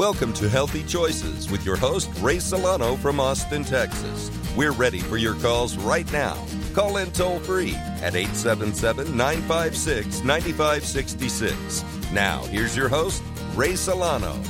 Welcome to Healthy Choices with your host, Ray Solano from Austin, Texas. We're ready for your calls right now. Call in toll free at 877 956 9566. Now, here's your host, Ray Solano.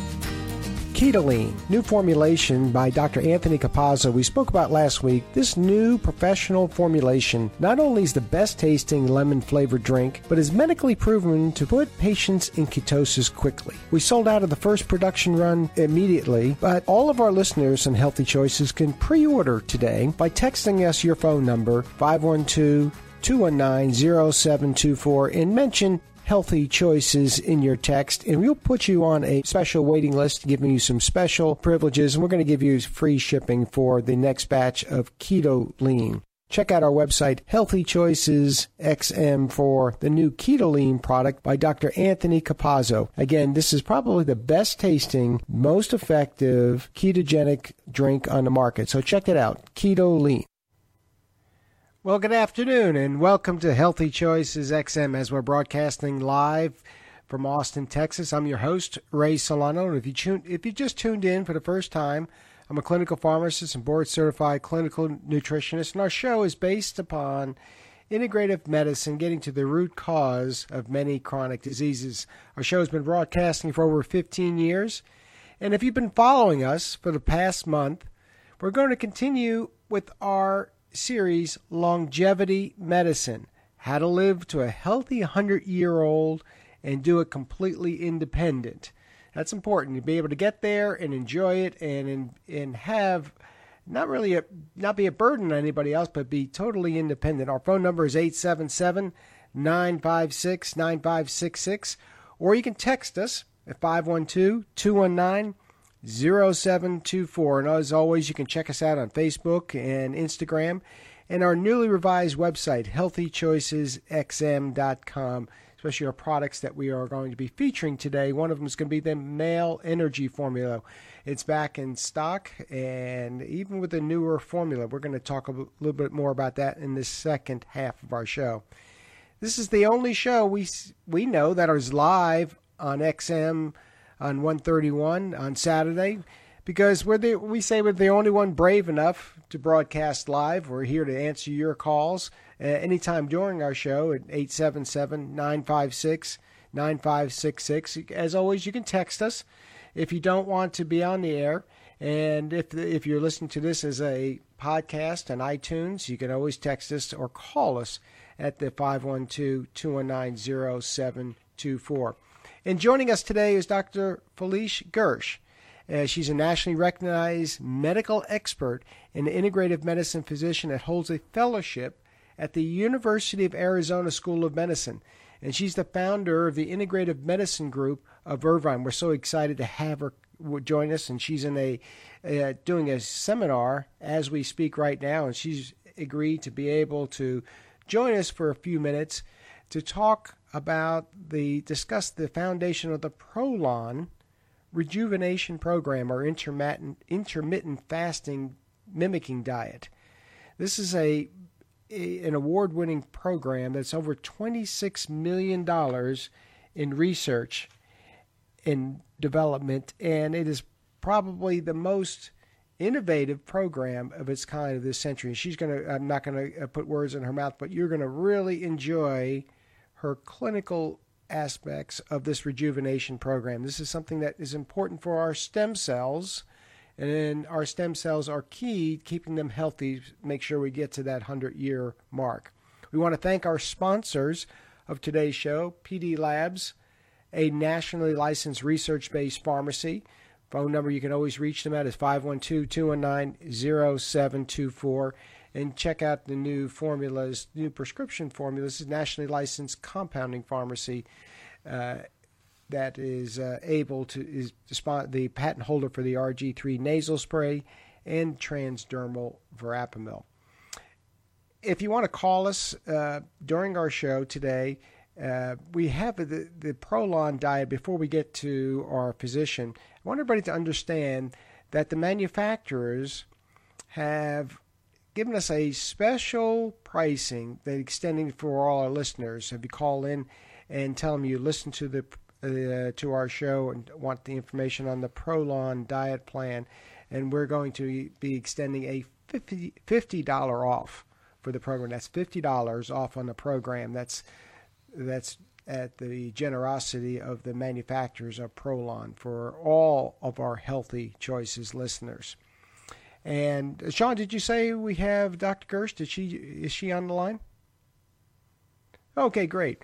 Ketoline, new formulation by Dr. Anthony Capazzo. We spoke about last week. This new professional formulation not only is the best tasting lemon flavored drink, but is medically proven to put patients in ketosis quickly. We sold out of the first production run immediately, but all of our listeners and Healthy Choices can pre order today by texting us your phone number 512 219 0724 and mention healthy choices in your text, and we'll put you on a special waiting list, giving you some special privileges, and we're going to give you free shipping for the next batch of Keto Lean. Check out our website, Healthy Choices XM, for the new Keto Lean product by Dr. Anthony Capazzo. Again, this is probably the best tasting, most effective ketogenic drink on the market. So check it out, Keto Lean. Well, good afternoon, and welcome to Healthy Choices XM as we're broadcasting live from Austin, Texas. I'm your host, Ray Solano. And if you tune, if you just tuned in for the first time, I'm a clinical pharmacist and board certified clinical nutritionist, and our show is based upon integrative medicine getting to the root cause of many chronic diseases. Our show has been broadcasting for over 15 years, and if you've been following us for the past month, we're going to continue with our series, Longevity Medicine How to Live to a Healthy 100 Year Old and Do It Completely Independent. That's important to be able to get there and enjoy it and and have not really a, not be a burden on anybody else, but be totally independent. Our phone number is 877 956 9566, or you can text us at 512 219 0724. And as always, you can check us out on Facebook and Instagram and our newly revised website, healthychoicesxm.com, especially our products that we are going to be featuring today. One of them is going to be the male energy formula. It's back in stock, and even with the newer formula, we're going to talk a little bit more about that in the second half of our show. This is the only show we we know that is live on XM on 131 on Saturday because we're the, we say we're the only one brave enough to broadcast live. We're here to answer your calls uh, anytime during our show at 877 956 9566. As always, you can text us if you don't want to be on the air. And if, if you're listening to this as a podcast on iTunes, you can always text us or call us at the 512 219 0724. And joining us today is Dr. Felice Gersh. Uh, she's a nationally recognized medical expert and integrative medicine physician that holds a fellowship at the University of Arizona School of Medicine. And she's the founder of the Integrative Medicine Group of Irvine. We're so excited to have her join us, and she's in a uh, doing a seminar as we speak right now, and she's agreed to be able to join us for a few minutes to talk about the discuss the foundation of the Prolon rejuvenation program or intermittent intermittent fasting mimicking diet. This is a, an award-winning program that's over 26 million dollars in research and development and it is probably the most innovative program of its kind of this century. She's going to I'm not going to uh, put words in her mouth, but you're going to really enjoy her clinical aspects of this rejuvenation program. This is something that is important for our stem cells, and our stem cells are key, keeping them healthy, make sure we get to that 100 year mark. We want to thank our sponsors of today's show PD Labs, a nationally licensed research based pharmacy. Phone number you can always reach them at is 512 219 0724 and check out the new formulas, new prescription formulas. This is nationally licensed compounding pharmacy uh, that is uh, able to is the patent holder for the RG3 nasal spray and transdermal verapamil. If you want to call us uh, during our show today, uh, we have the, the Prolon diet before we get to our physician. I want everybody to understand that the manufacturers have given us a special pricing that extending for all our listeners. If you call in and tell them you listen to the uh, to our show and want the information on the Prolon diet plan, and we're going to be extending a 50 dollar off for the program. That's fifty dollars off on the program. That's that's at the generosity of the manufacturers of Prolon for all of our healthy choices listeners. And uh, Sean, did you say we have Dr. Gersh? Did she is she on the line? Okay, great.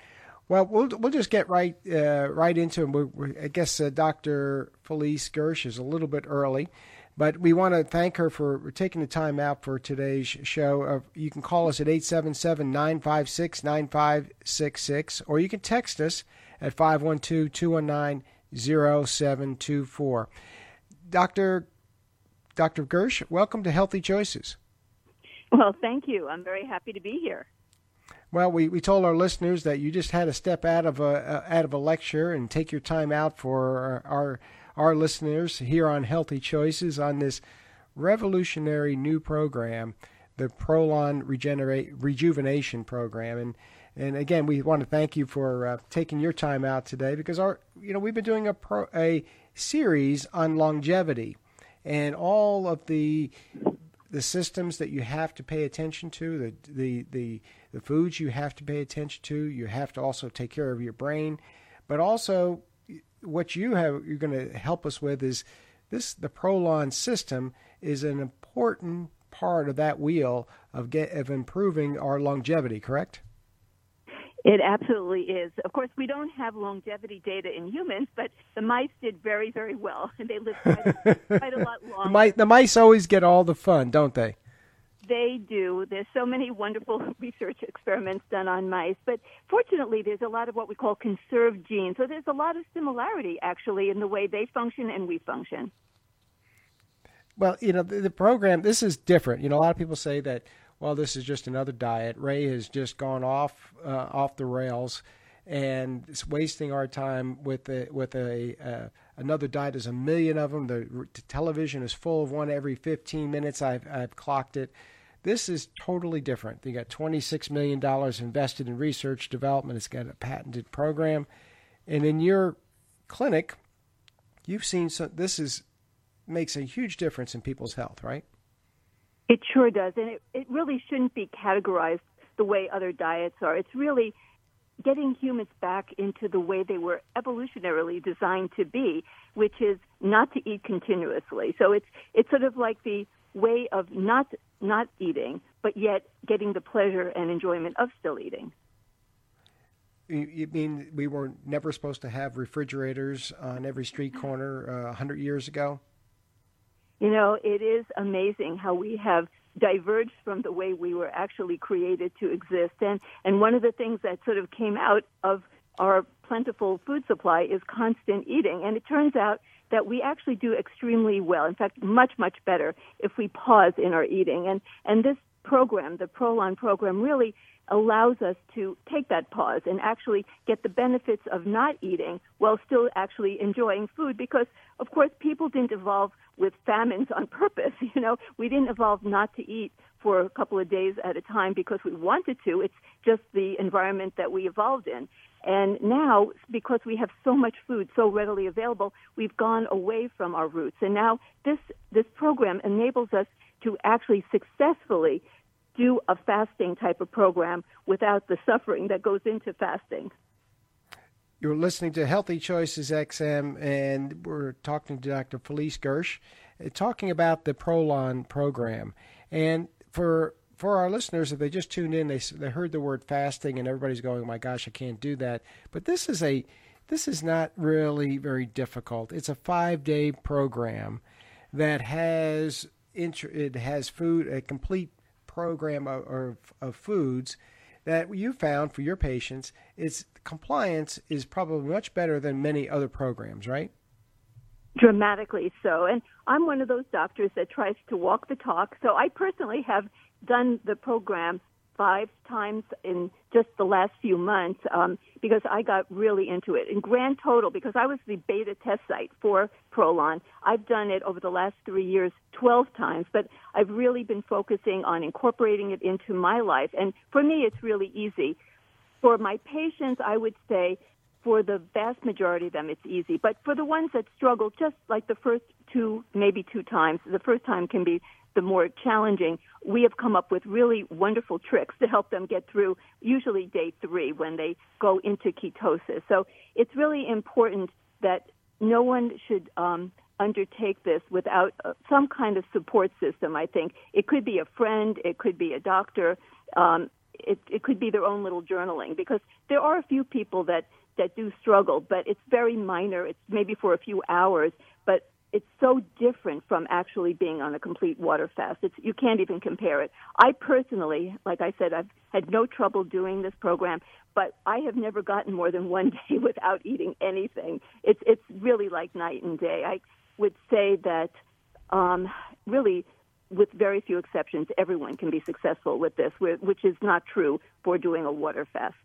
Well, we'll we'll just get right uh, right into it. We're, we're, I guess uh, Dr. Felice Gersh is a little bit early, but we want to thank her for taking the time out for today's show. Uh, you can call us at 877 956 9566, or you can text us at 512 219 0724. Dr. Dr. Gersh, welcome to Healthy Choices. Well, thank you. I'm very happy to be here. Well, we, we told our listeners that you just had to step out of a out of a lecture and take your time out for our, our our listeners here on Healthy Choices on this revolutionary new program, the Prolon Regenerate Rejuvenation Program. And and again, we want to thank you for uh, taking your time out today because our you know we've been doing a pro, a series on longevity and all of the the systems that you have to pay attention to, the the the the foods you have to pay attention to. You have to also take care of your brain, but also what you have you're going to help us with is this the Prolon system is an important part of that wheel of get of improving our longevity, correct? It absolutely is. Of course, we don't have longevity data in humans, but the mice did very, very well, and they lived quite a, quite a lot longer. The mice, the mice always get all the fun, don't they? They do. There's so many wonderful research experiments done on mice, but fortunately, there's a lot of what we call conserved genes. So there's a lot of similarity, actually, in the way they function and we function. Well, you know, the, the program, this is different. You know, a lot of people say that, well, this is just another diet. Ray has just gone off uh, off the rails and it's wasting our time with a, with a uh, another diet. There's a million of them. The, the, television is full of one every 15 minutes. I've I've clocked it. This is totally different. They got $26 million invested in research development. It's got a patented program. And in your clinic, you've seen some, this is makes a huge difference in people's health, right? It sure does. And it, it really shouldn't be categorized the way other diets are. It's really getting humans back into the way they were evolutionarily designed to be, which is not to eat continuously. So it's it's sort of like the way of not not eating, but yet getting the pleasure and enjoyment of still eating. You mean we were never supposed to have refrigerators on every street corner uh, a uh, hundred years ago? You know, it is amazing how we have diverged from the way we were actually created to exist. And and one of the things that sort of came out of our plentiful food supply is constant eating. And it turns out that we actually do extremely well. In fact, much, much better if we pause in our eating. And, and this program, the Prolon program, really allows us to take that pause and actually get the benefits of not eating while still actually enjoying food because of course people didn't evolve with famines on purpose you know? We didn't evolve not to eat for a couple of days at a time because we wanted to. It's just the environment that we evolved in. And now, because we have so much food so readily available, we've gone away from our roots. And now this, this program enables us to actually successfully do a fasting type of program without the suffering that goes into fasting. You're listening to Healthy Choices XM, and we're talking to Dr. Felice Gersh, uh, talking about the Prolon program. And for for our listeners, if they just tuned in, they they heard the word fasting, and everybody's going, oh "My gosh, I can't do that." But this is a this is not really very difficult. It's a five day program that has it has food a complete program of, of, of foods that you found for your patients. Its compliance is probably much better than many other programs, right? Dramatically so. And I'm one of those doctors that tries to walk the talk. So I personally have done the program five times in just the last few months um, because I got really into it. In grand total, because I was the beta test site for Prolon, I've done it over the last three years 12 times, but I've really been focusing on incorporating it into my life. And for me, it's really easy. For my patients, I would say for the vast majority of them, it's easy. But for the ones that struggle, just like the first two, maybe two times, the first time can be the more challenging. We have come up with really wonderful tricks to help them get through, usually day three when they go into ketosis. So it's really important that no one should um, undertake this without uh, some kind of support system. I think it could be a friend, it could be a doctor, um, it, it could be their own little journaling because there are a few people that that do struggle, but it's very minor. It's maybe for a few hours, but it's so different from actually being on a complete water fast. It's, you can't even compare it. I personally, like I said, I've had no trouble doing this program, but I have never gotten more than one day without eating anything. It's it's really like night and day. I would say that um, really, with very few exceptions, everyone can be successful with this, which is not true for doing a water fast.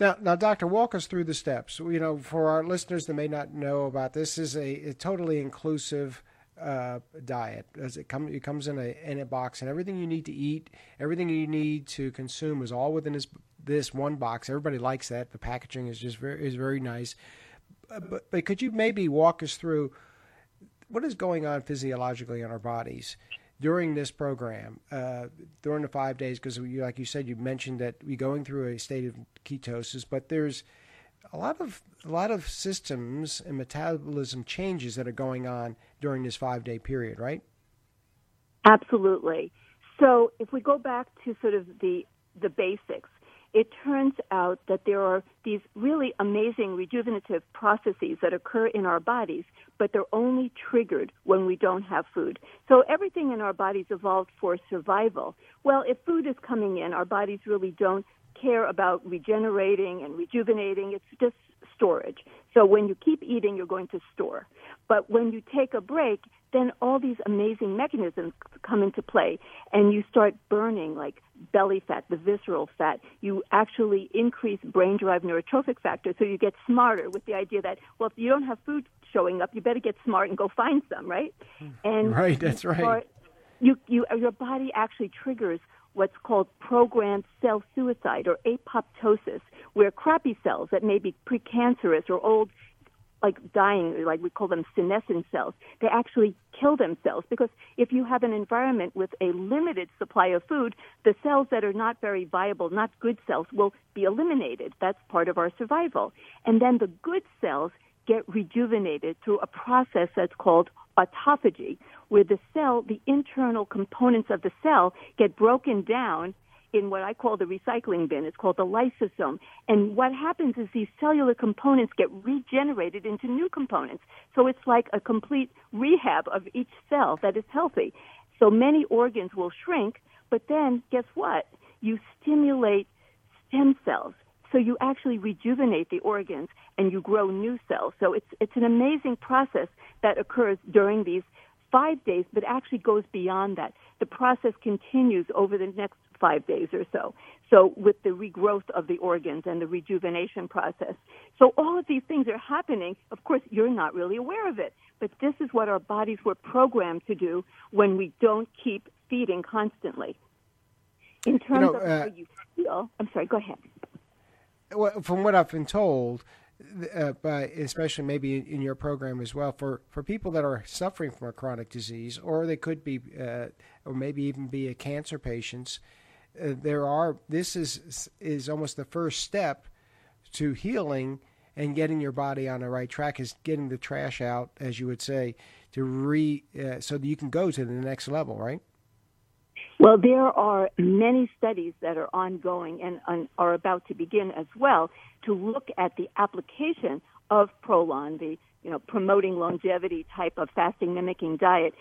Now, now, doctor, walk us through the steps. You know, for our listeners that may not know about this, is a, a totally inclusive uh, diet. As it comes, it comes in a in a box, and everything you need to eat, everything you need to consume, is all within this this one box. Everybody likes that. The packaging is just very is very nice. Uh, but but could you maybe walk us through what is going on physiologically in our bodies? During this program, uh, during the five days, because like you said, you mentioned that we're going through a state of ketosis, but there's a lot of a lot of systems and metabolism changes that are going on during this five day period, right? Absolutely. So if we go back to sort of the the basics, it turns out that there are these really amazing rejuvenative processes that occur in our bodies, but they're only triggered when we don't have food. So everything in our bodies evolved for survival. Well, if food is coming in, our bodies really don't care about regenerating and rejuvenating. It's just storage. So when you keep eating, you're going to store. But when you take a break, then all these amazing mechanisms come into play and you start burning like belly fat, the visceral fat. You actually increase brain derived neurotrophic factor so you get smarter with the idea that, well, if you don't have food showing up, you better get smart and go find some, right? Hmm. And right, that's right. You, you, your body actually triggers what's called programmed cell suicide or apoptosis, where crappy cells that may be precancerous or old, like dying, like we call them senescent cells, they actually kill themselves because if you have an environment with a limited supply of food, the cells that are not very viable, not good cells, will be eliminated. That's part of our survival. And then the good cells get rejuvenated through a process that's called autophagy, where the cell, the internal components of the cell get broken down in what I call the recycling bin. It's called the lysosome. And what happens is these cellular components get regenerated into new components. So it's like a complete rehab of each cell that is healthy. So many organs will shrink, but then guess what? You stimulate stem cells. So you actually rejuvenate the organs and you grow new cells. So it's it's an amazing process that occurs during these five days, but actually goes beyond that. The process continues over the next five days or so. So with the regrowth of the organs and the rejuvenation process. So all of these things are happening. Of course, you're not really aware of it, but this is what our bodies were programmed to do when we don't keep feeding constantly. In terms you know, uh, of how you feel, I'm sorry, go ahead. Well, from what I've been told, uh, by especially maybe in your program as well for, for people that are suffering from a chronic disease, or they could be, uh, or maybe even be a cancer patients. Uh, there are this is is almost the first step to healing and getting your body on the right track is getting the trash out, as you would say, to re uh, so that you can go to the next level, right? Well, there are many studies that are ongoing and, are about to begin as well to look at the application of Prolon, the you know promoting longevity type of fasting mimicking diet,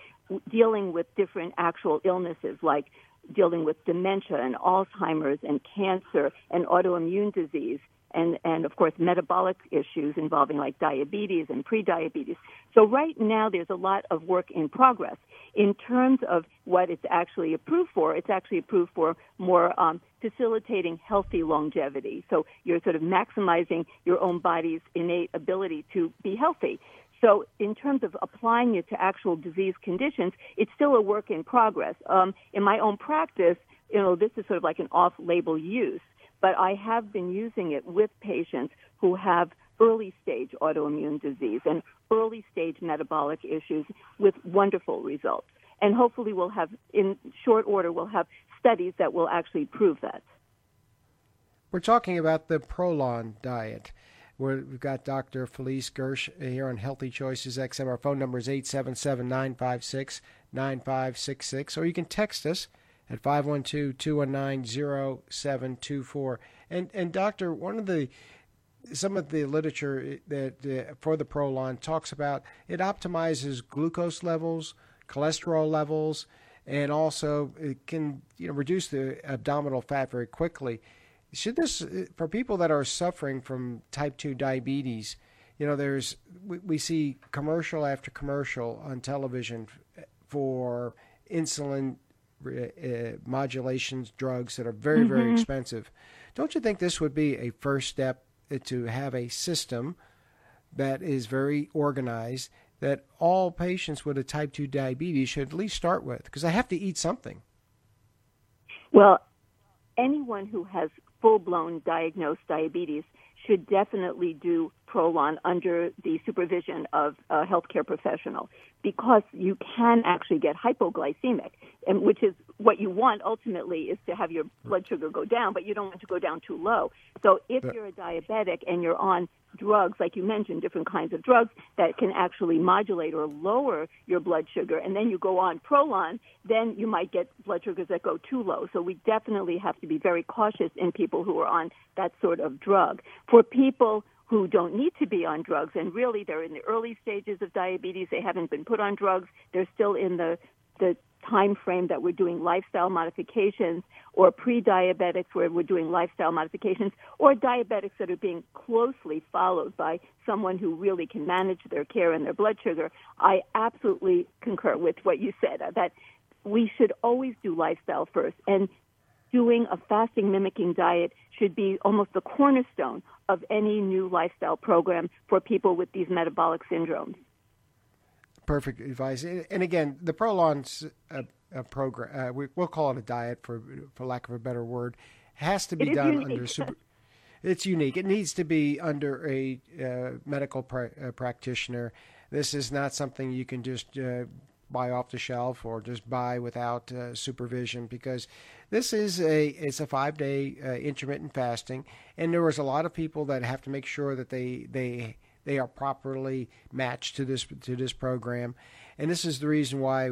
dealing with different actual illnesses like dealing with dementia and Alzheimer's and cancer and autoimmune disease and, and of course metabolic issues involving like diabetes and prediabetes. So right now there's a lot of work in progress. In terms of what it's actually approved for, it's actually approved for more um, facilitating healthy longevity. So you're sort of maximizing your own body's innate ability to be healthy. So in terms of applying it to actual disease conditions, it's still a work in progress. Um, in my own practice, you know, this is sort of like an off-label use but I have been using it with patients who have early stage autoimmune disease and early stage metabolic issues with wonderful results. And hopefully, we'll have, in short order, we'll have studies that will actually prove that. We're talking about the Prolon diet. We have got Dr. Felice Gersh here on Healthy Choices XM. Our phone number is 877 956 9566, or you can text us at 512 219 0724. And, Doctor, one of the some of the literature that uh, for the Prolon talks about it optimizes glucose levels, cholesterol levels, and also it can you know reduce the abdominal fat very quickly. Should this for people that are suffering from type two diabetes? You know, there's we, we see commercial after commercial on television for insulin uh, modulations drugs that are very mm-hmm. very expensive. Don't you think this would be a first step to have a system that is very organized that all patients with a type 2 diabetes should at least start with because I have to eat something. Well, anyone who has full blown diagnosed diabetes should definitely do Prolon under the supervision of a healthcare professional because you can actually get hypoglycemic, and which is what you want ultimately is to have your blood sugar go down, but you don't want to go down too low. So if you're a diabetic and you're on drugs, like you mentioned, different kinds of drugs that can actually modulate or lower your blood sugar, and then you go on Prolon, then you might get blood sugars that go too low. So we definitely have to be very cautious in people who are on that sort of drug. For people who don't need to be on drugs and really they're in the early stages of diabetes they haven't been put on drugs they're still in the the time frame that we're doing lifestyle modifications or pre-diabetics where we're doing lifestyle modifications or diabetics that are being closely followed by someone who really can manage their care and their blood sugar i absolutely concur with what you said uh, that we should always do lifestyle first and doing a fasting mimicking diet should be almost the cornerstone of any new lifestyle program for people with these metabolic syndromes. Perfect advice. And again, the Prolon's a, a program. Uh, we, will call it a diet for for lack of a better word. Has to be done unique. under super. It's unique. It needs to be under a uh, medical pra- uh, practitioner. This is not something you can just uh, buy off the shelf or just buy without uh, supervision because this is a it's a five day uh, intermittent fasting and there was a lot of people that have to make sure that they they they are properly matched to this to this program and this is the reason why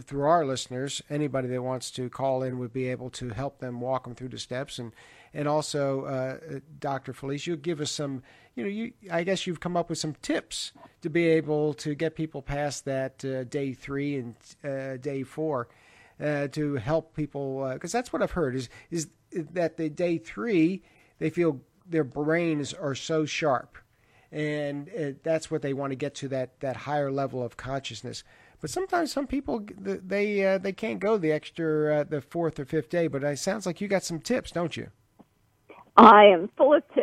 through our listeners anybody that wants to call in would be able to help them walk them through the steps and and also uh, Dr. Felice you give us some you know, you I guess you've come up with some tips to be able to get people past that uh, day three and uh, day four uh, to help people because uh, that's what I've heard is is that the day three they feel their brains are so sharp and uh, that's what they want to get to that that higher level of consciousness. But sometimes some people they uh, they can't go the extra the fourth or fifth day. But it sounds like you got some tips, don't you? I am full of tips.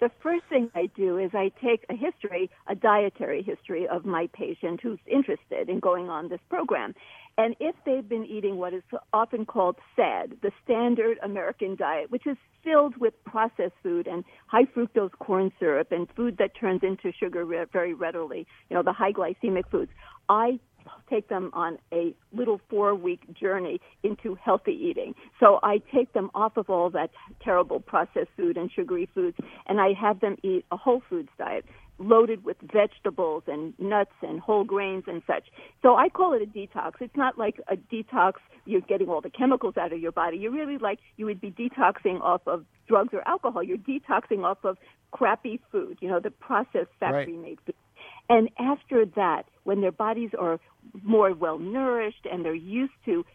The first thing I do is I take a history, a dietary history of my patient who's interested in going on this program. And if they've been eating what is often called SAD, the standard American diet, which is filled with processed food and high fructose corn syrup and food that turns into sugar very readily, you know, the high glycemic foods, I take them on a little four week journey into healthy eating. So I take them off of all that terrible processed food and sugary foods and I have them eat a whole foods diet loaded with vegetables and nuts and whole grains and such. So I call it a detox. It's not like a detox, you're getting all the chemicals out of your body. You're really like you would be detoxing off of drugs or alcohol. You're detoxing off of crappy food, you know, the processed factory made food. And after that, when their bodies are more well nourished and they're used to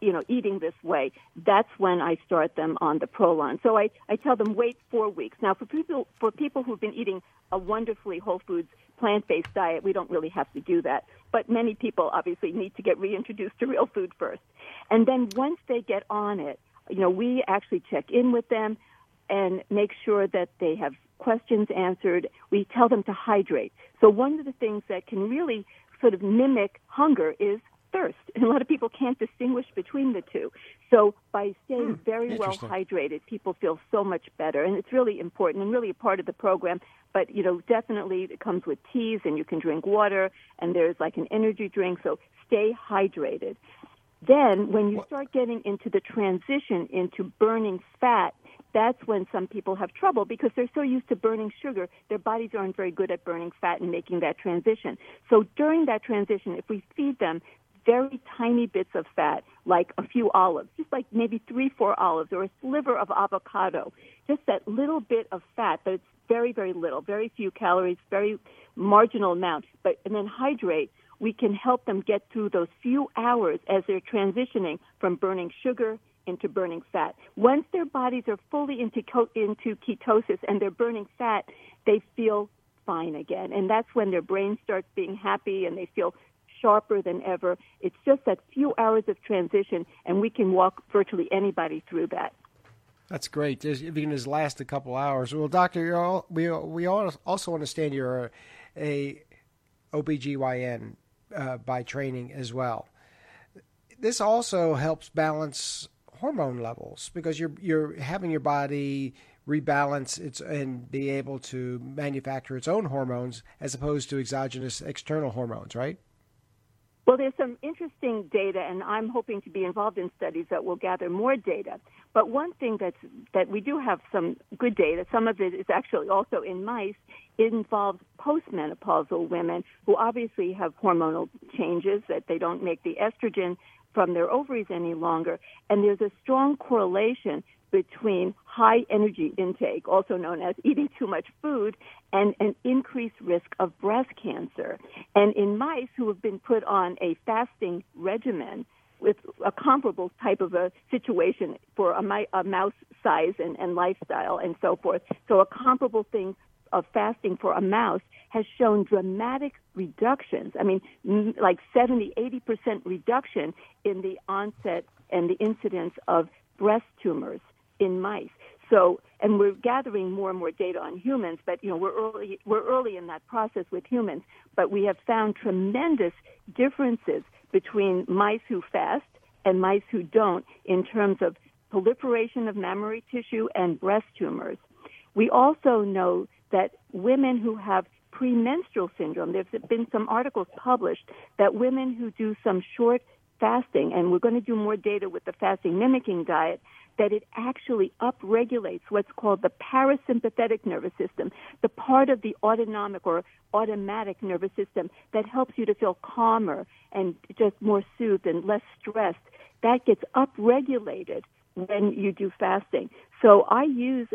you know eating this way that's when i start them on the prolon. So i i tell them wait 4 weeks. Now for people for people who've been eating a wonderfully whole foods plant-based diet we don't really have to do that. But many people obviously need to get reintroduced to real food first. And then once they get on it you know we actually check in with them and make sure that they have questions answered we tell them to hydrate so one of the things that can really sort of mimic hunger is thirst. And a lot of people can't distinguish between the two. So by staying Hmm, very well hydrated, people feel so much better. And it's really important and really a part of the program. But, you know, definitely it comes with teas and you can drink water and there's like an energy drink. So stay hydrated. Then when you start getting into the transition into burning fat, that's when some people have trouble because they're so used to burning sugar, their bodies aren't very good at burning fat and making that transition. So during that transition, if we feed them very tiny bits of fat, like a few olives, just like maybe three, four olives, or a sliver of avocado, just that little bit of fat, but it's very, very little, very few calories, very marginal amount, but and then hydrate, we can help them get through those few hours as they're transitioning from burning sugar into burning fat. Once their bodies are fully into, into ketosis and they're burning fat, they feel fine again. And that's when their brain starts being happy and they feel sharper than ever. It's just that few hours of transition, and we can walk virtually anybody through that. That's great. You can just last a couple hours. Well, doctor, all, we we all also understand you're a, a OBGYN uh, by training as well. This also helps balance hormone levels because you're you're having your body rebalance its and be able to manufacture its own hormones as opposed to exogenous external hormones, right? Well, there's some interesting data, and I'm hoping to be involved in studies that will gather more data. But one thing that's, that we do have some good data, some of it is actually also in mice, it involves postmenopausal women who obviously have hormonal changes, that they don't make the estrogen from their ovaries any longer. And there's a strong correlation between high energy intake, also known as eating too much food, and an increased risk of breast cancer. And in mice who have been put on a fasting regimen with a comparable type of a situation for a, a mouse size and, and lifestyle and so forth, so a comparable thing of fasting for a mouse has shown dramatic reductions. I mean, like 70, 80% reduction in the onset and the incidence of breast tumors in mice. So, and we're gathering more and more data on humans, but you know, we're early, we're early in that process with humans, but we have found tremendous differences between mice who fast and mice who don't in terms of proliferation of mammary tissue and breast tumors. We also know that women who have premenstrual syndrome, there's been some articles published that women who do some short fasting, and we're going to do more data with the fasting mimicking diet, that it actually upregulates what's called the parasympathetic nervous system, the part of the autonomic or automatic nervous system that helps you to feel calmer and just more soothed and less stressed. That gets upregulated when you do fasting. So I use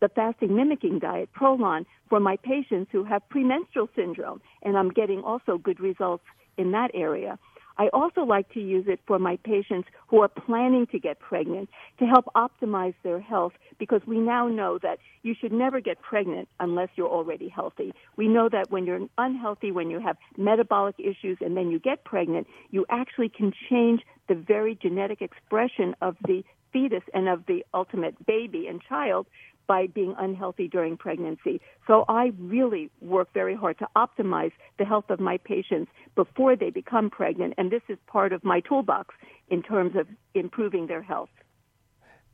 the fasting mimicking diet, Prolon, for my patients who have premenstrual syndrome, and I'm getting also good results in that area. I also like to use it for my patients who are planning to get pregnant to help optimize their health because we now know that you should never get pregnant unless you're already healthy. We know that when you're unhealthy, when you have metabolic issues and then you get pregnant, you actually can change the very genetic expression of the fetus and of the ultimate baby and child by being unhealthy during pregnancy. So I really work very hard to optimize the health of my patients before they become pregnant, and this is part of my toolbox in terms of improving their health.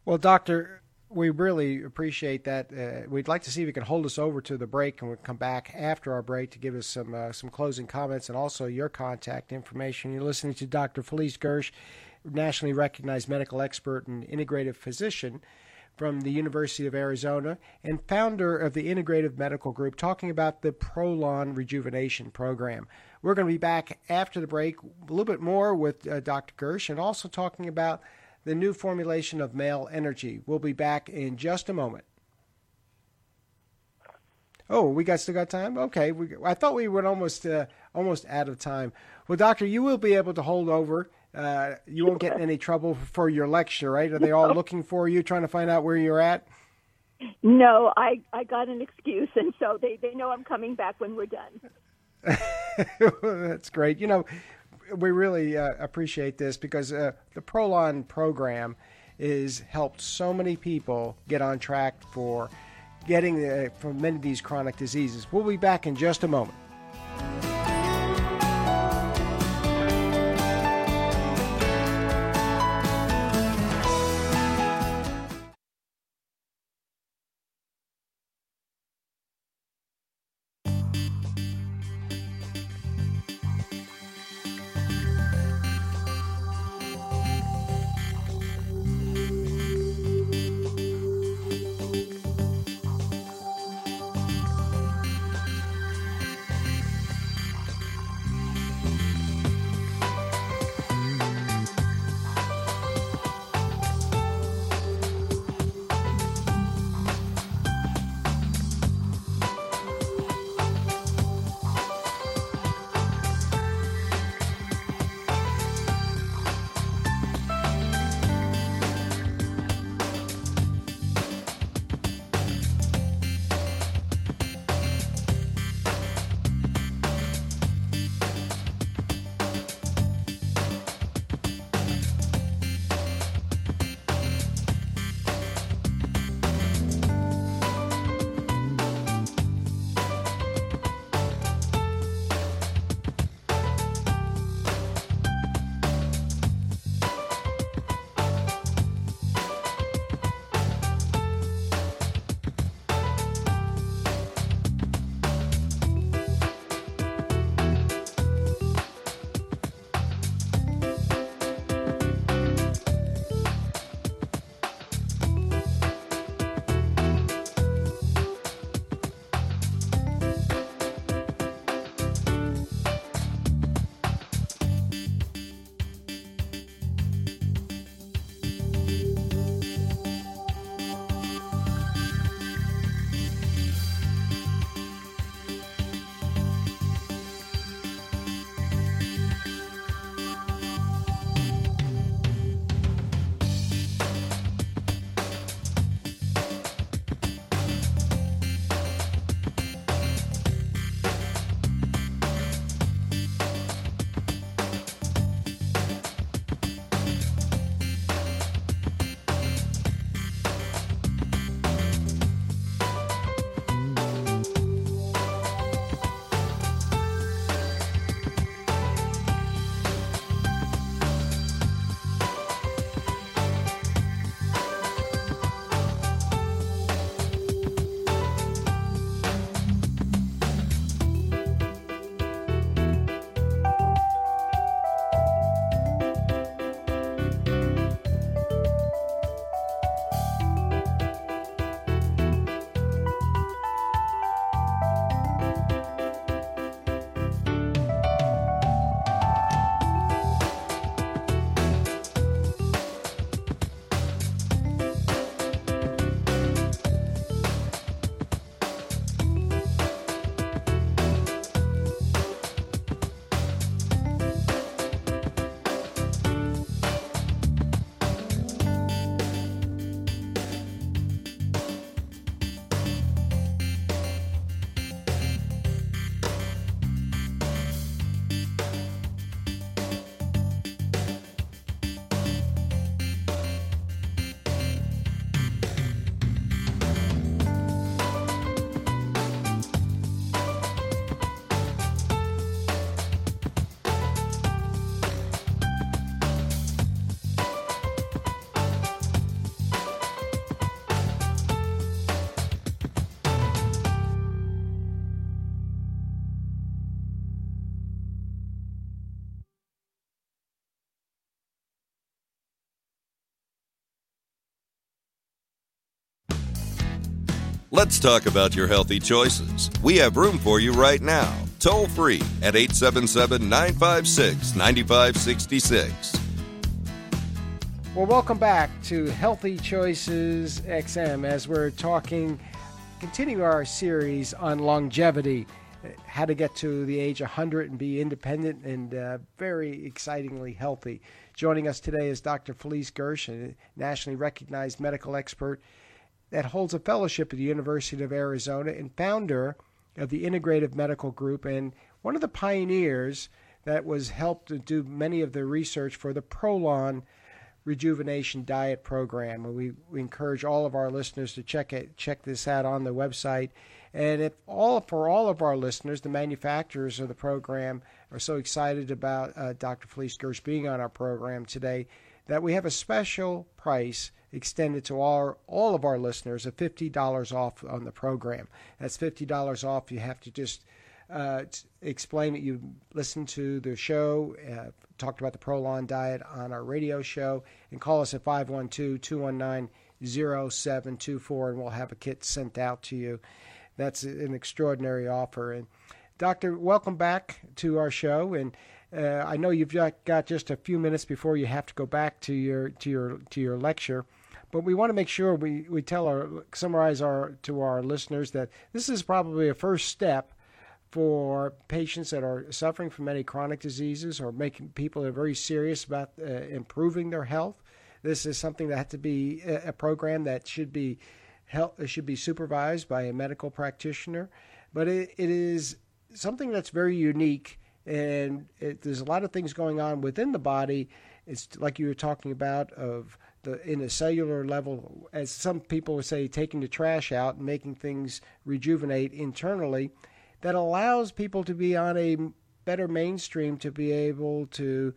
Well, doctor, we really appreciate that. Uh, we'd like to see if you can hold us over to the break, and we'll come back after our break to give us some uh, some closing comments and also your contact information. You're listening to Dr. Felice Gersh, nationally recognized medical expert and integrative physician from the University of Arizona and founder of the Integrative Medical Group, talking about the Prolon Rejuvenation Program. We're going to be back after the break a little bit more with uh, Dr. Gersh and also talking about the new formulation of male energy. We'll be back in just a moment. Oh, we got still got time. Okay, we, I thought we were almost uh, almost out of time. Well, doctor, you will be able to hold over. Uh, you won't get in any trouble for your lecture, right? Are they all looking for you, trying to find out where you're at? No, I, I got an excuse, and so they, they know I'm coming back when we're done. That's great. You know, we really uh, appreciate this because uh, the Prolon program is helped so many people get on track for getting uh, from many of these chronic diseases. We'll be back in just a moment. Let's talk about your healthy choices. We have room for you right now. Toll free at 877 956 9566. Well, welcome back to Healthy Choices XM as we're talking, continue our series on longevity, how to get to the age 100 and be independent and uh, very excitingly healthy. Joining us today is Dr. Felice Gersh, a nationally recognized medical expert that holds a fellowship at the University of Arizona and founder of the Integrative Medical Group and one of the pioneers that was helped to do many of the research for the Prolon rejuvenation diet program. We, we encourage all of our listeners to check it, check this out on the website. And if all for all of our listeners, the manufacturers of the program are so excited about uh, Dr. Felice Gersh being on our program today that we have a special price extended to all, all of our listeners of $50 off on the program. That's $50 off. You have to just uh, explain that you listened to the show, uh, talked about the Prolon diet on our radio show, and call us at 512 219 0724, and we'll have a kit sent out to you. That's an extraordinary offer. And Doctor, welcome back to our show. And uh, I know you've got just a few minutes before you have to go back to your to your to your lecture, but we want to make sure we, we tell our summarize our to our listeners that this is probably a first step for patients that are suffering from any chronic diseases or making people are very serious about uh, improving their health. This is something that has to be a, a program that should be help, should be supervised by a medical practitioner, but it, it is something that's very unique, and it, there's a lot of things going on within the body. It's like you were talking about of the in a cellular level, as some people would say, taking the trash out and making things rejuvenate internally, that allows people to be on a better mainstream to be able to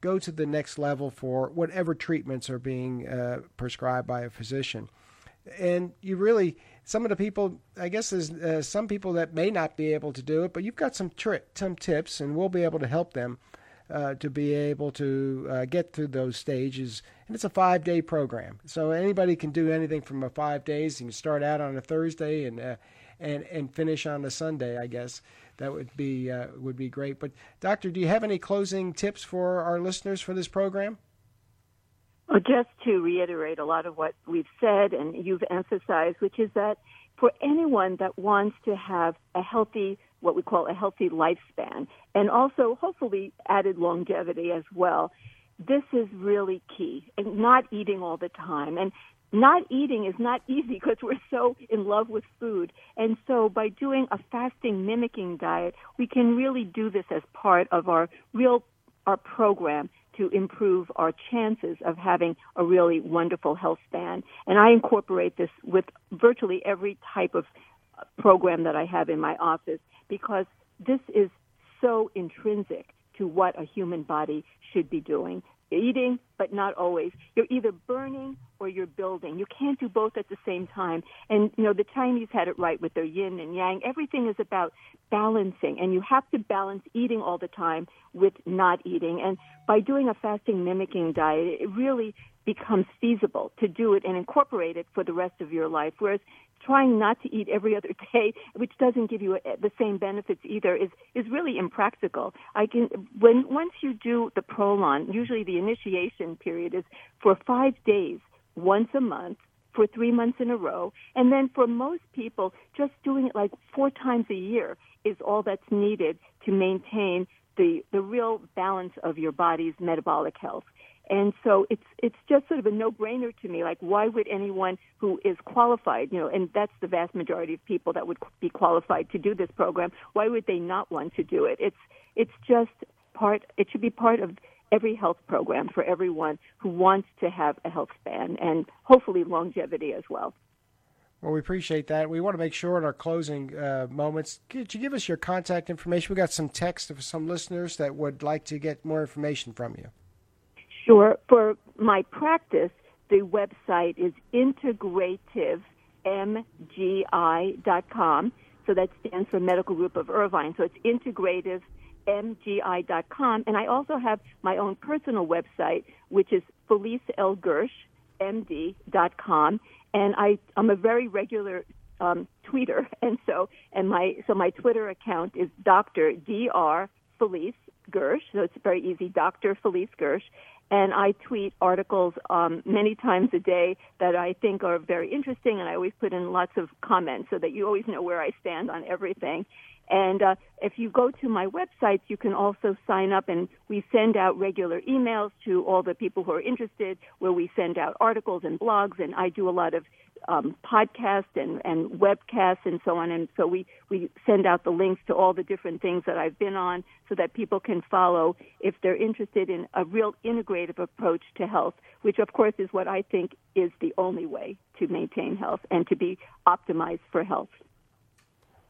go to the next level for whatever treatments are being uh, prescribed by a physician. And you really some of the people i guess there's uh, some people that may not be able to do it but you've got some tri- some tips and we'll be able to help them uh, to be able to uh, get through those stages and it's a five day program. So anybody can do anything from a five days. You can start out on a thursday and uh, and and finish on a sunday i guess. That would be uh, would be great. But doctor do you have any closing tips for our listeners for this program? Well, just to reiterate a lot of what we've said and you've emphasized, which is that for anyone that wants to have a healthy, what we call a healthy lifespan, and also hopefully added longevity as well, this is really key. And not eating all the time. And not eating is not easy because we're so in love with food. And so by doing a fasting mimicking diet, we can really do this as part of our real our program to improve our chances of having a really wonderful health span. And I incorporate this with virtually every type of uh, program that I have in my office because this is so intrinsic to what a human body should be doing eating, but not always. You're either burning or you're building. You can't do both at the same time. And, you know, the Chinese had it right with their yin and yang. Everything is about balancing, and you have to balance eating all the time with not eating. And by doing a fasting mimicking diet, it really becomes feasible to do it and incorporate it for the rest of your life. Whereas trying not to eat every other day, which doesn't give you uh, the same benefits either, is is really impractical. I can when once you do the Prolon, usually the initiation period is for five days, once a month for three months in a row, and then for most people, just doing it like four times a year is all that's needed to maintain the the real balance of your body's metabolic health. And so it's it's just sort of a no-brainer to me. Like, why would anyone who is qualified, you know, and that's the vast majority of people that would be qualified to do this program, why would they not want to do it? It's it's just part. It should be part of every health program for everyone who wants to have a health span and hopefully longevity as well. Well, we appreciate that. We want to make sure in our closing uh, moments, could you give us your contact information? We got some text of some listeners that would like to get more information from you. Sure. For my practice, the website is integrativemgi.com. So that stands for Medical Group of Irvine. So it's integrativemgi.com. And I also have my own personal website, which is FeliceLGersh, MD.com. And I, I'm a very regular um, tweeter, and so and my so my Twitter account is Dr. Dr. Felice Gersh. So it's very easy, Dr. Felice Gersh. And I tweet articles um, many times a day that I think are very interesting, and I always put in lots of comments so that you always know where I stand on everything. And uh, if you go to my websites, you can also sign up, and we send out regular emails to all the people who are interested, where we send out articles and blogs, and I do a lot of um, podcasts and, and webcasts and so on. And so we, we send out the links to all the different things that I've been on so that people can follow if they're interested in a real integrative approach to health, which of course is what I think is the only way to maintain health and to be optimized for health.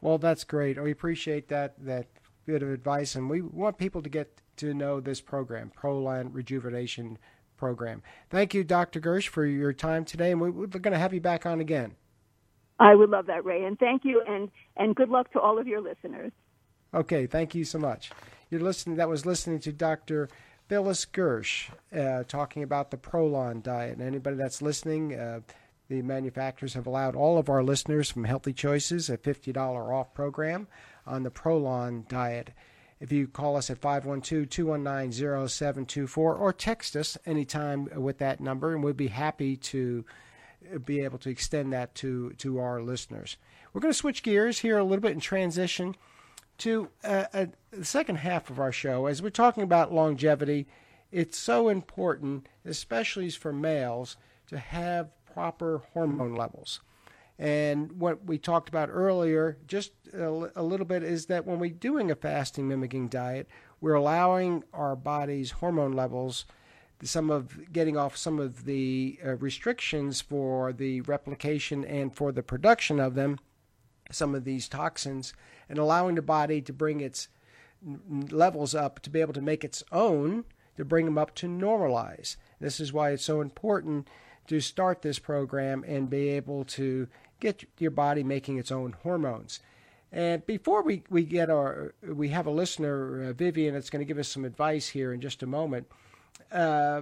Well, that's great. We appreciate that that bit of advice, and we want people to get to know this program, Prolon Rejuvenation Program. Thank you, Dr. Gersh, for your time today, and we're going to have you back on again. I would love that, Ray, and thank you, and and good luck to all of your listeners. Okay, thank you so much. You're listening. That was listening to Dr. Phyllis Gersh uh, talking about the Prolon diet. And anybody that's listening. Uh, the manufacturers have allowed all of our listeners from Healthy Choices a $50 off program on the Prolon diet. If you call us at 512 219 0724 or text us anytime with that number, and we'd be happy to be able to extend that to, to our listeners. We're going to switch gears here a little bit and transition to uh, uh, the second half of our show. As we're talking about longevity, it's so important, especially for males, to have proper hormone levels. And what we talked about earlier, just a, little bit, is that when we're doing a fasting mimicking diet, we're allowing our body's hormone levels, some of getting off some of the uh, restrictions for the replication and for the production of them, some of these toxins, and allowing the body to bring its levels up to be able to make its own, to bring them up to normalize. This is why it's so important to start this program and be able to get your body making its own hormones. And before we, we get our, we have a listener, uh, Vivian, that's going to give us some advice here in just a moment. Uh,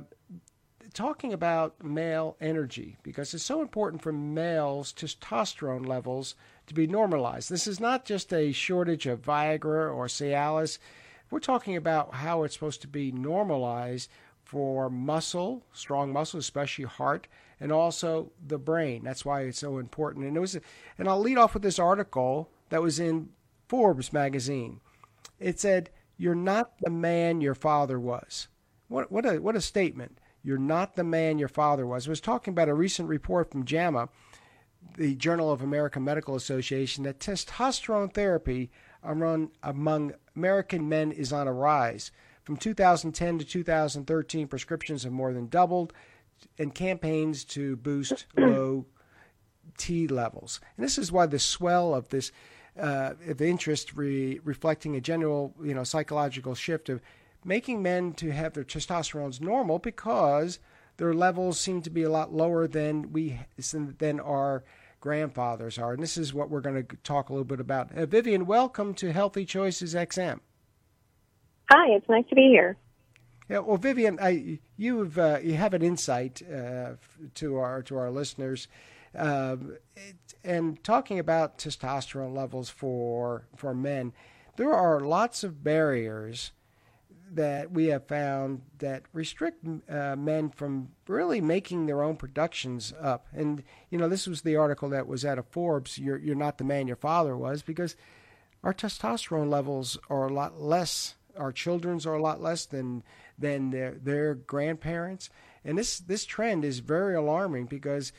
talking about male energy, because it's so important for males' testosterone levels to be normalized. This is not just a shortage of Viagra or Cialis. We're talking about how it's supposed to be normalized for muscle, strong muscle, especially heart, and also the brain. That's why it's so important. And it was, and I'll lead off with this article that was in Forbes magazine. It said, "You're not the man your father was." What what a what a statement! You're not the man your father was. I was talking about a recent report from JAMA, the Journal of American Medical Association, that testosterone therapy among among American men is on a rise. From 2010 to 2013, prescriptions have more than doubled, and campaigns to boost low T levels. And this is why the swell of this uh, of interest re- reflecting a general, you know, psychological shift of making men to have their testosterones normal because their levels seem to be a lot lower than we than our grandfathers are. And this is what we're going to talk a little bit about. Uh, Vivian, welcome to Healthy Choices XM. Hi, it's nice to be here. Yeah, well, Vivian, I, you've uh, you have an insight uh, to our to our listeners, um, it, and talking about testosterone levels for for men, there are lots of barriers that we have found that restrict uh, men from really making their own productions up. And you know, this was the article that was out of Forbes. You're you're not the man your father was because our testosterone levels are a lot less our children's are a lot less than than their their grandparents, and this this trend is very alarming because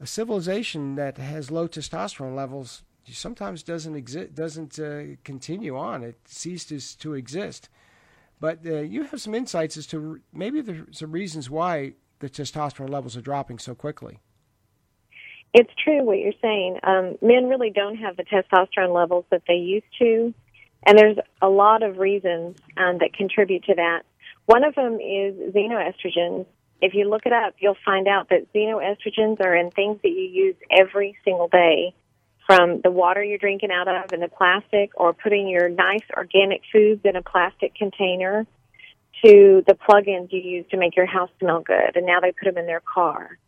a civilization that has low testosterone levels sometimes doesn't exist doesn't uh, continue on. It ceases to exist. But uh, you have some insights as to maybe there's some reasons why the testosterone levels are dropping so quickly. It's true what you're saying. Um, men really don't have the testosterone levels that they used to. And there's a lot of reasons um, that contribute to that. One of them is xenoestrogens. If you look it up, you'll find out that xenoestrogens are in things that you use every single day, from the water you're drinking out of in the plastic, or putting your nice organic foods in a plastic container, to the plug-ins you use to make your house smell good, and now they put them in their car.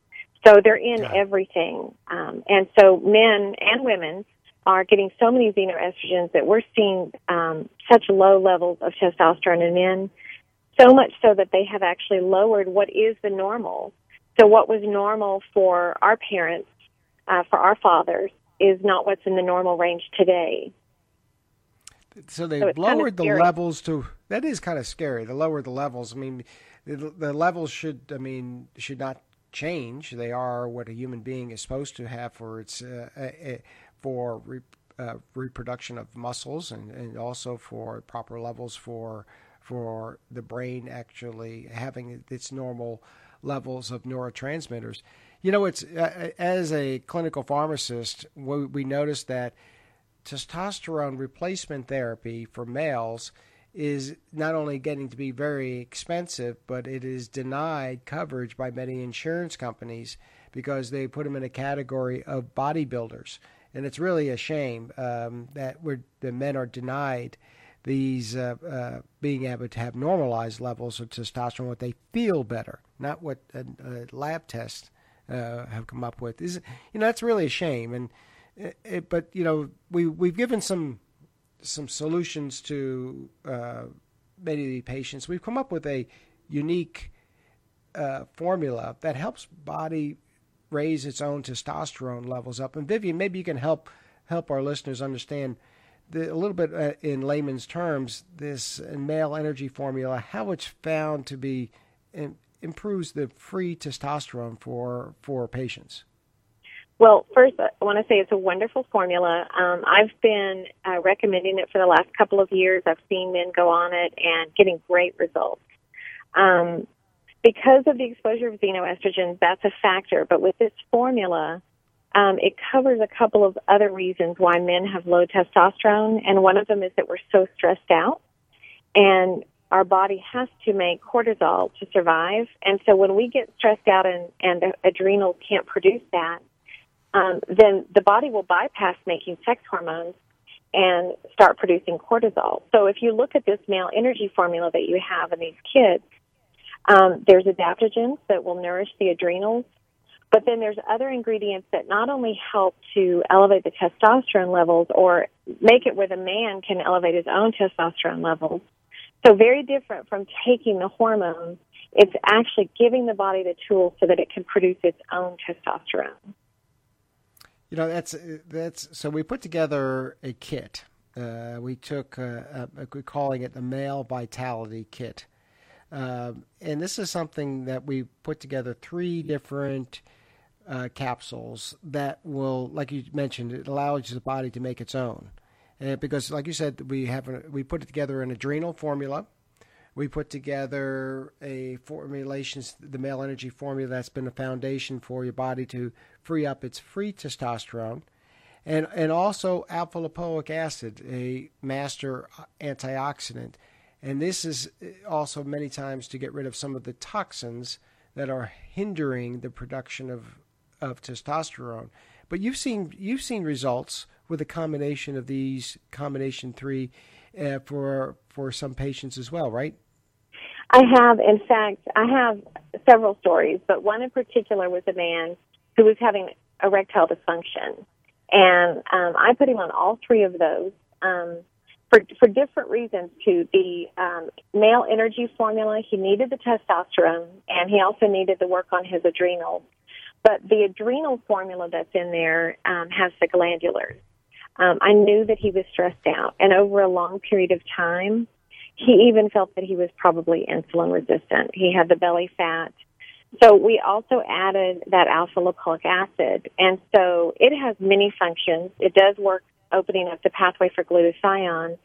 So they're in everything. Um, and so men and women are getting so many xenoestrogens that we're seeing um, such low levels of testosterone in men, so much so that they have actually lowered what is the normal. So what was normal for our parents, uh, for our fathers, is not what's in the normal range today. So they've so lowered the levels to that is kind of scary. They lowered the levels. I mean, the, the levels should I mean should not change. They are what a human being is supposed to have for its uh, uh, for re, uh, reproduction of muscles and, and also for proper levels for for the brain actually having its normal levels of neurotransmitters. You know, it's uh, as a clinical pharmacist, we, we noticed that testosterone replacement therapy for males is not only getting to be very expensive, but it is denied coverage by many insurance companies because they put them in a category of bodybuilders. And it's really a shame um, that we're, the men are denied these uh, uh, being able to have normalized levels of testosterone, what they feel better, not what a, a lab tests uh, have come up with. Is you know that's really a shame. And it, but you know we we've given some some solutions to uh, many of the patients. We've come up with a unique uh, formula that helps body raise its own testosterone levels up. And Vivian, maybe you can help help our listeners understand the, a little bit uh, in layman's terms this male energy formula, how it's found to be improves the free testosterone for for patients. Well, first, I want to say it's a wonderful formula. Um, I've been uh, recommending it for the last couple of years. I've seen men go on it and getting great results. Um, because of the exposure of xenoestrogens, that's a factor. But with this formula, um, it covers a couple of other reasons why men have low testosterone, and one of them is that we're so stressed out, and our body has to make cortisol to survive. And so when we get stressed out and, and the adrenals can't produce that, um, then the body will bypass making sex hormones and start producing cortisol. So if you look at this male energy formula that you have in these kids, um, there's adaptogens that will nourish the adrenals, but then there's other ingredients that not only help to elevate the testosterone levels or make it where the man can elevate his own testosterone levels. So very different from taking the hormones. It's actually giving the body the tools so that it can produce its own testosterone. You know, that's that's so we put together a kit. Uh, we took uh, we're calling it the male vitality kit, um, and this is something that we put together three different uh, capsules that will, like you mentioned, it allows the body to make its own. Uh, because, like you said, we have a, we put it together an adrenal formula we put together a formulation, the male energy formula that's been a foundation for your body to free up its free testosterone. And, and also alpha lipoic acid, a master antioxidant. And this is also many times to get rid of some of the toxins that are hindering the production of, of testosterone. But you've seen you've seen results with a combination of these combination three uh, for for some patients as well, right? I have, in fact, I have several stories, but one in particular was a man who was having erectile dysfunction, and um, I put him on all three of those um, for for different reasons. To the um, male energy formula, he needed the testosterone, and he also needed to work on his adrenals. But the adrenal formula that's in there um, has the glandulars. Um, I knew that he was stressed out, and over a long period of time, he even felt that he was probably insulin resistant. He had the belly fat. So we also added that alpha lipoic acid. And so it has many functions. It does work opening up the pathway for glutathione,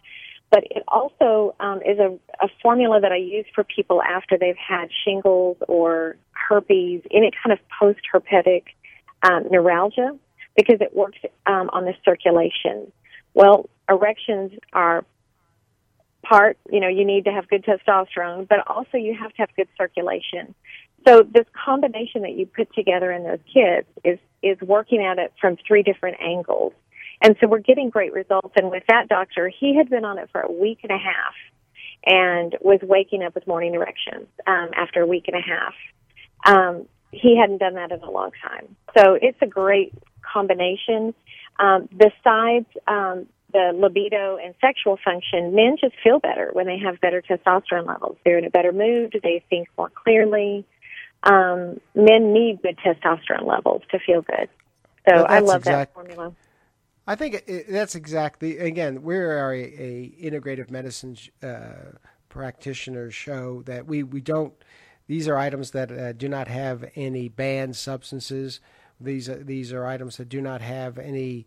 but it also um, is a, a formula that I use for people after they've had shingles or herpes, any kind of post herpetic um, neuralgia, because it works um, on the circulation. Well, erections are part, you know, you need to have good testosterone, but also you have to have good circulation. So this combination that you put together in those kids is is working at it from three different angles. And so we're getting great results. And with that doctor, he had been on it for a week and a half and was waking up with morning erections um, after a week and a half. Um, he hadn't done that in a long time. So it's a great combination. Um, besides um, the libido and sexual function, men just feel better when they have better testosterone levels. They're in a better mood. They think more clearly. Um, men need good testosterone levels to feel good. So I love exact- that formula. I think that's exactly. Again, we're a, a integrative medicine uh, practitioner show that we we don't. These are items that uh, do not have any banned substances. These are, these are items that do not have any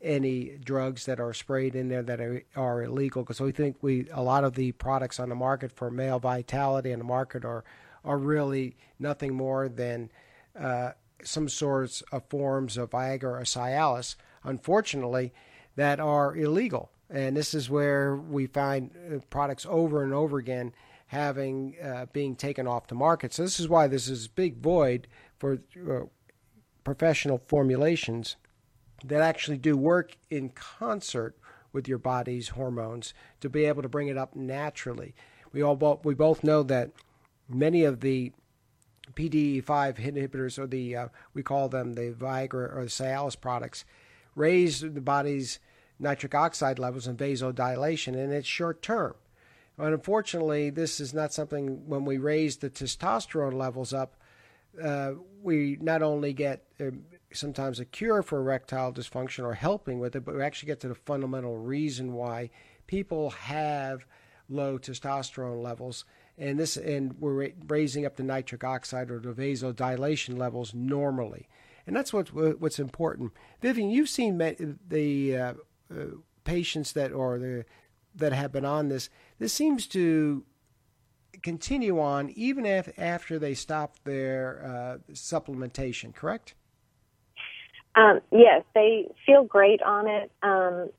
any drugs that are sprayed in there that are, are illegal. Because we think we a lot of the products on the market for male vitality on the market are are really nothing more than uh, some sorts of forms of Viagra or Cialis, unfortunately, that are illegal. And this is where we find uh, products over and over again having uh, being taken off the market. So this is why this is a big void for uh, professional formulations that actually do work in concert with your body's hormones to be able to bring it up naturally. We all both, we both know that many of the PDE5 inhibitors, or the uh, we call them the Viagra or the Cialis products, raise the body's nitric oxide levels and vasodilation, and it's short term. But unfortunately, this is not something when we raise the testosterone levels up, uh, we not only get uh, sometimes a cure for erectile dysfunction or helping with it, but we actually get to the fundamental reason why people have low testosterone levels. And this, and we're raising up the nitric oxide or the vasodilation levels normally, and that's what's what's important. Vivian, you've seen the uh, uh, patients that or the that have been on this. This seems to continue on even after they stop their uh, supplementation, correct? Um, yes, they feel great on it. Um,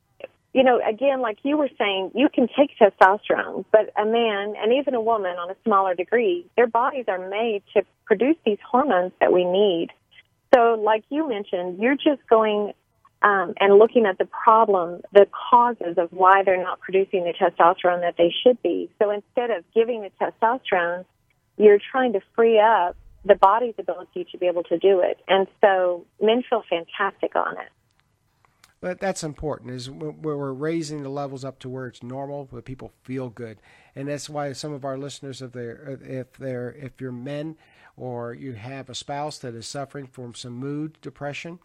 you know, again, like you were saying, you can take testosterone, but a man and even a woman on a smaller degree, their bodies are made to produce these hormones that we need. So, like you mentioned, you're just going um, and looking at the problem, the causes of why they're not producing the testosterone that they should be. So, instead of giving the testosterone, you're trying to free up the body's ability to be able to do it. And so, men feel fantastic on it. But that's important is where we're raising the levels up to where it's normal, where people feel good, and that's why some of our listeners, if they're if they're if you're men or you have a spouse that is suffering from some mood depression,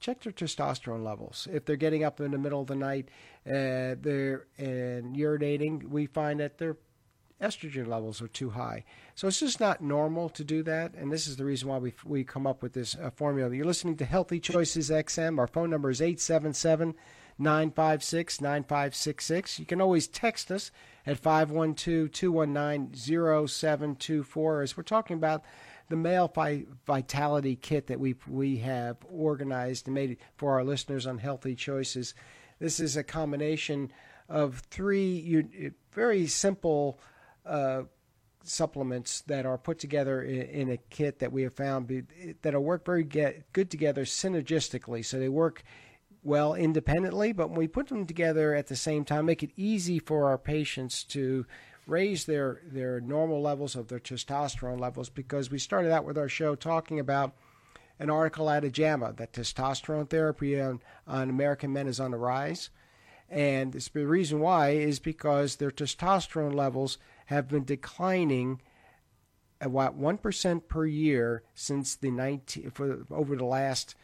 check their testosterone levels. If they're getting up in the middle of the night, uh, they're and urinating, we find that their estrogen levels are too high. So it's just not normal to do that, and this is the reason why we we come up with this uh, formula. You're listening to Healthy Choices XM. Our phone number is 877 956 9566. You can always text us at 512 219 0724 as we're talking about the male vi- vitality kit that we we have organized and made for our listeners on Healthy Choices. This is a combination of three very simple uh, supplements that are put together in, in a kit that we have found be, that will work very get, good together synergistically. So they work well independently, but when we put them together at the same time, make it easy for our patients to raise their their normal levels of their testosterone levels. Because we started out with our show talking about an article out of JAMA that testosterone therapy on, on American men is on the rise. And the reason why is because their testosterone levels have been declining at what one percent per year since the 19 for over the last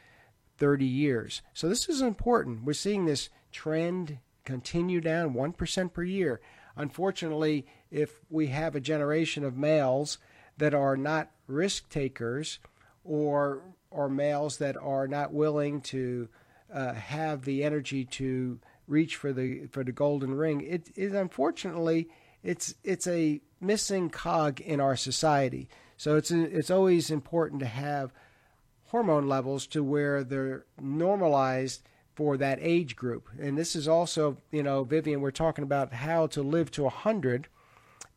30 years. So this is important. We're seeing this trend continue down 1% per year. Unfortunately, if we have a generation of males that are not risk takers or or males that are not willing to uh, have the energy to reach for the for the golden ring, it is unfortunately it's it's a missing cog in our society. So it's it's always important to have hormone levels to where they're normalized for that age group. And this is also, you know, Vivian, we're talking about how to live to 100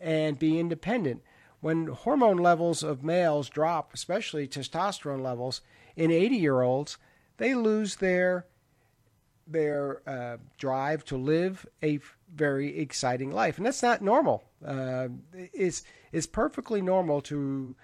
and be independent. When hormone levels of males drop, especially testosterone levels in 80 year olds, they lose their their uh, drive to live a very exciting life, and that's not normal. Uh, it's it's perfectly normal to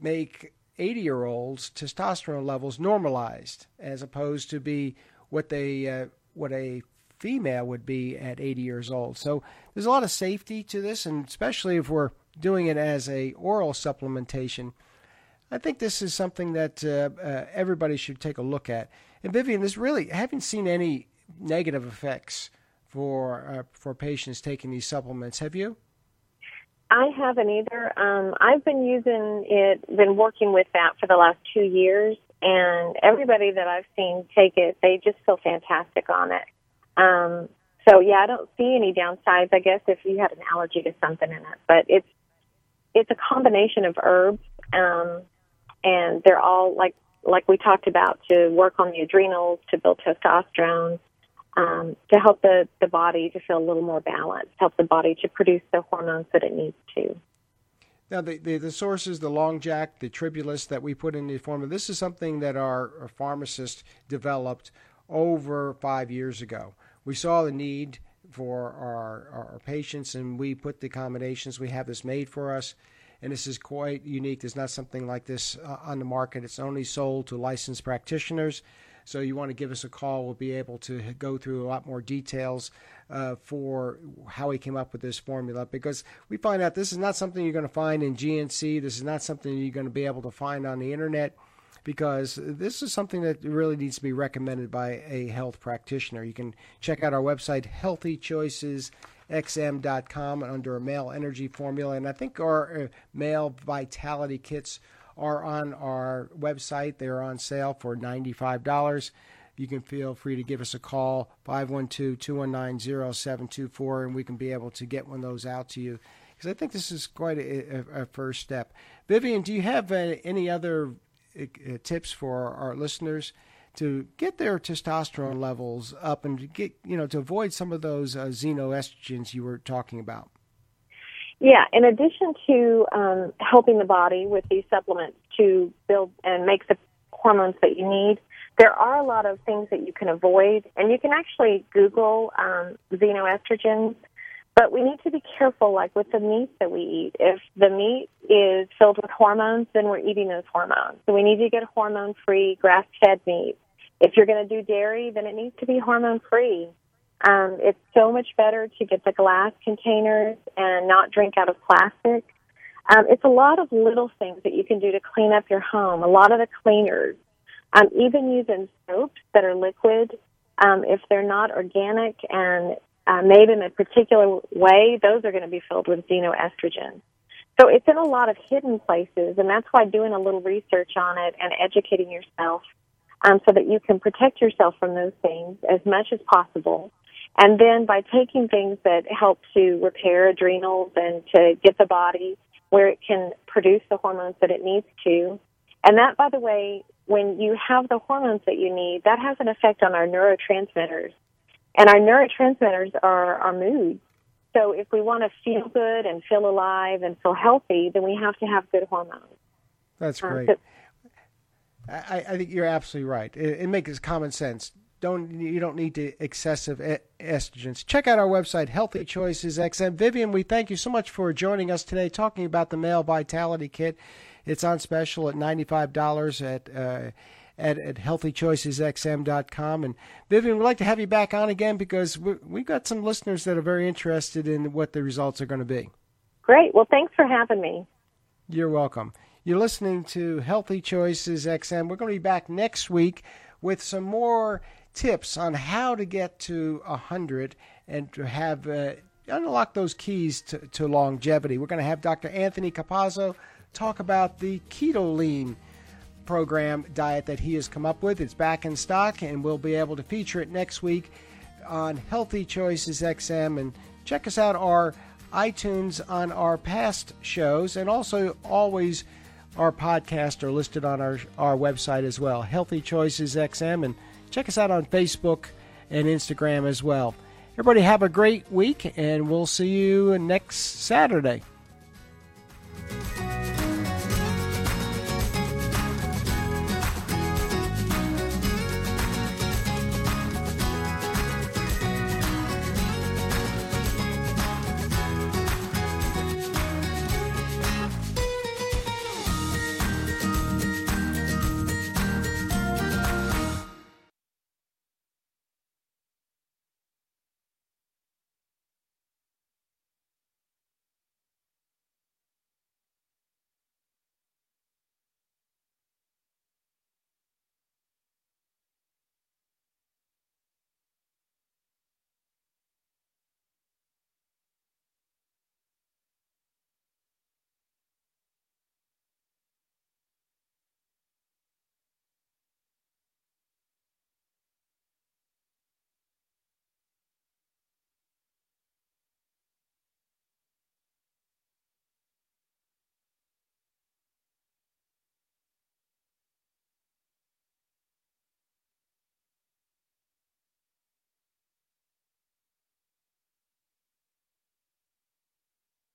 make 80 year olds testosterone levels normalized as opposed to be what they uh, what a female would be at 80 years old. So there's a lot of safety to this, and especially if we're doing it as a oral supplementation. I think this is something that uh, uh, everybody should take a look at. And Vivian, this really I haven't seen any negative effects for uh, for patients taking these supplements. Have you? I haven't either. Um, I've been using it, been working with that for the last two years, and everybody that I've seen take it, they just feel fantastic on it. Um, so yeah, I don't see any downsides. I guess if you had an allergy to something in it, but it's it's a combination of herbs, um, and they're all like like we talked about to work on the adrenals, to build testosterone, um, to help the, the body to feel a little more balanced, help the body to produce the hormones that it needs to. Now, the, the, the sources, the long jack, the tribulus that we put in the formula, this is something that our, our pharmacist developed over five years ago. We saw the need for our, our patients, and we put the combinations. We have this made for us, and this is quite unique. There's not something like this uh, on the market. It's only sold to licensed practitioners. So you want to give us a call. We'll be able to go through a lot more details uh, for how he came up with this formula because we find out this is not something you're going to find in GNC. This is not something you're going to be able to find on the internet because this is something that really needs to be recommended by a health practitioner. You can check out our website, healthychoicesxm.com, under a male energy formula. And I think our uh, male vitality kits are on our website. They're on sale for $95. You can feel free to give us a call, 512 219 0724, and we can be able to get one of those out to you. Because I think this is quite a, a, first step. Vivian, do you have uh, any other uh, tips for our listeners to get their testosterone levels up and to get, you know, to avoid some of those uh, xenoestrogens you were talking about? Yeah, in addition to um, helping the body with these supplements to build and make the hormones that you need, there are a lot of things that you can avoid, and you can actually Google um, xenoestrogens. But we need to be careful, like with the meat that we eat. If the meat is filled with hormones, then we're eating those hormones. So we need to get hormone free, grass fed meat. If you're going to do dairy, then it needs to be hormone free. Um, it's so much better to get the glass containers and not drink out of plastic. Um, it's a lot of little things that you can do to clean up your home. A lot of the cleaners, um, even using soaps that are liquid, um, if they're not organic and uh, made in a particular way, those are going to be filled with xenoestrogen. So it's in a lot of hidden places, and that's why doing a little research on it and educating yourself um, so that you can protect yourself from those things as much as possible and then by taking things that help to repair adrenals and to get the body where it can produce the hormones that it needs to. And that, by the way, when you have the hormones that you need, that has an effect on our neurotransmitters. And our neurotransmitters are our moods. So if we want to feel good and feel alive and feel healthy, then we have to have good hormones. That's uh, great. Um, so, I, I, think you're absolutely right. It, it makes common sense don't you don't need to excessive estrogens. Check out our website, Healthy Choices XM. Vivian, we thank you so much for joining us today, talking about the Male Vitality Kit. It's on special at ninety five dollars at. Uh, at, at healthychoicesxm.com. And Vivian, we'd like to have you back on again because we, we've got some listeners that are very interested in what the results are going to be. Great. Well, thanks for having me. You're welcome. You're listening to Healthy Choices XM. We're going to be back next week with some more tips on how to get to 100 and to have uh, unlock those keys to, to longevity. We're going to have Dr. Anthony Capazzo talk about the keto lean program diet that he has come up with. It's back in stock, and we'll be able to feature it next week on Healthy Choices XM. And check us out our iTunes on our past shows, and also always our podcasts are listed on our our website as well. Healthy Choices XM and Check us out on Facebook and Instagram as well. Everybody have a great week, and we'll see you next Saturday.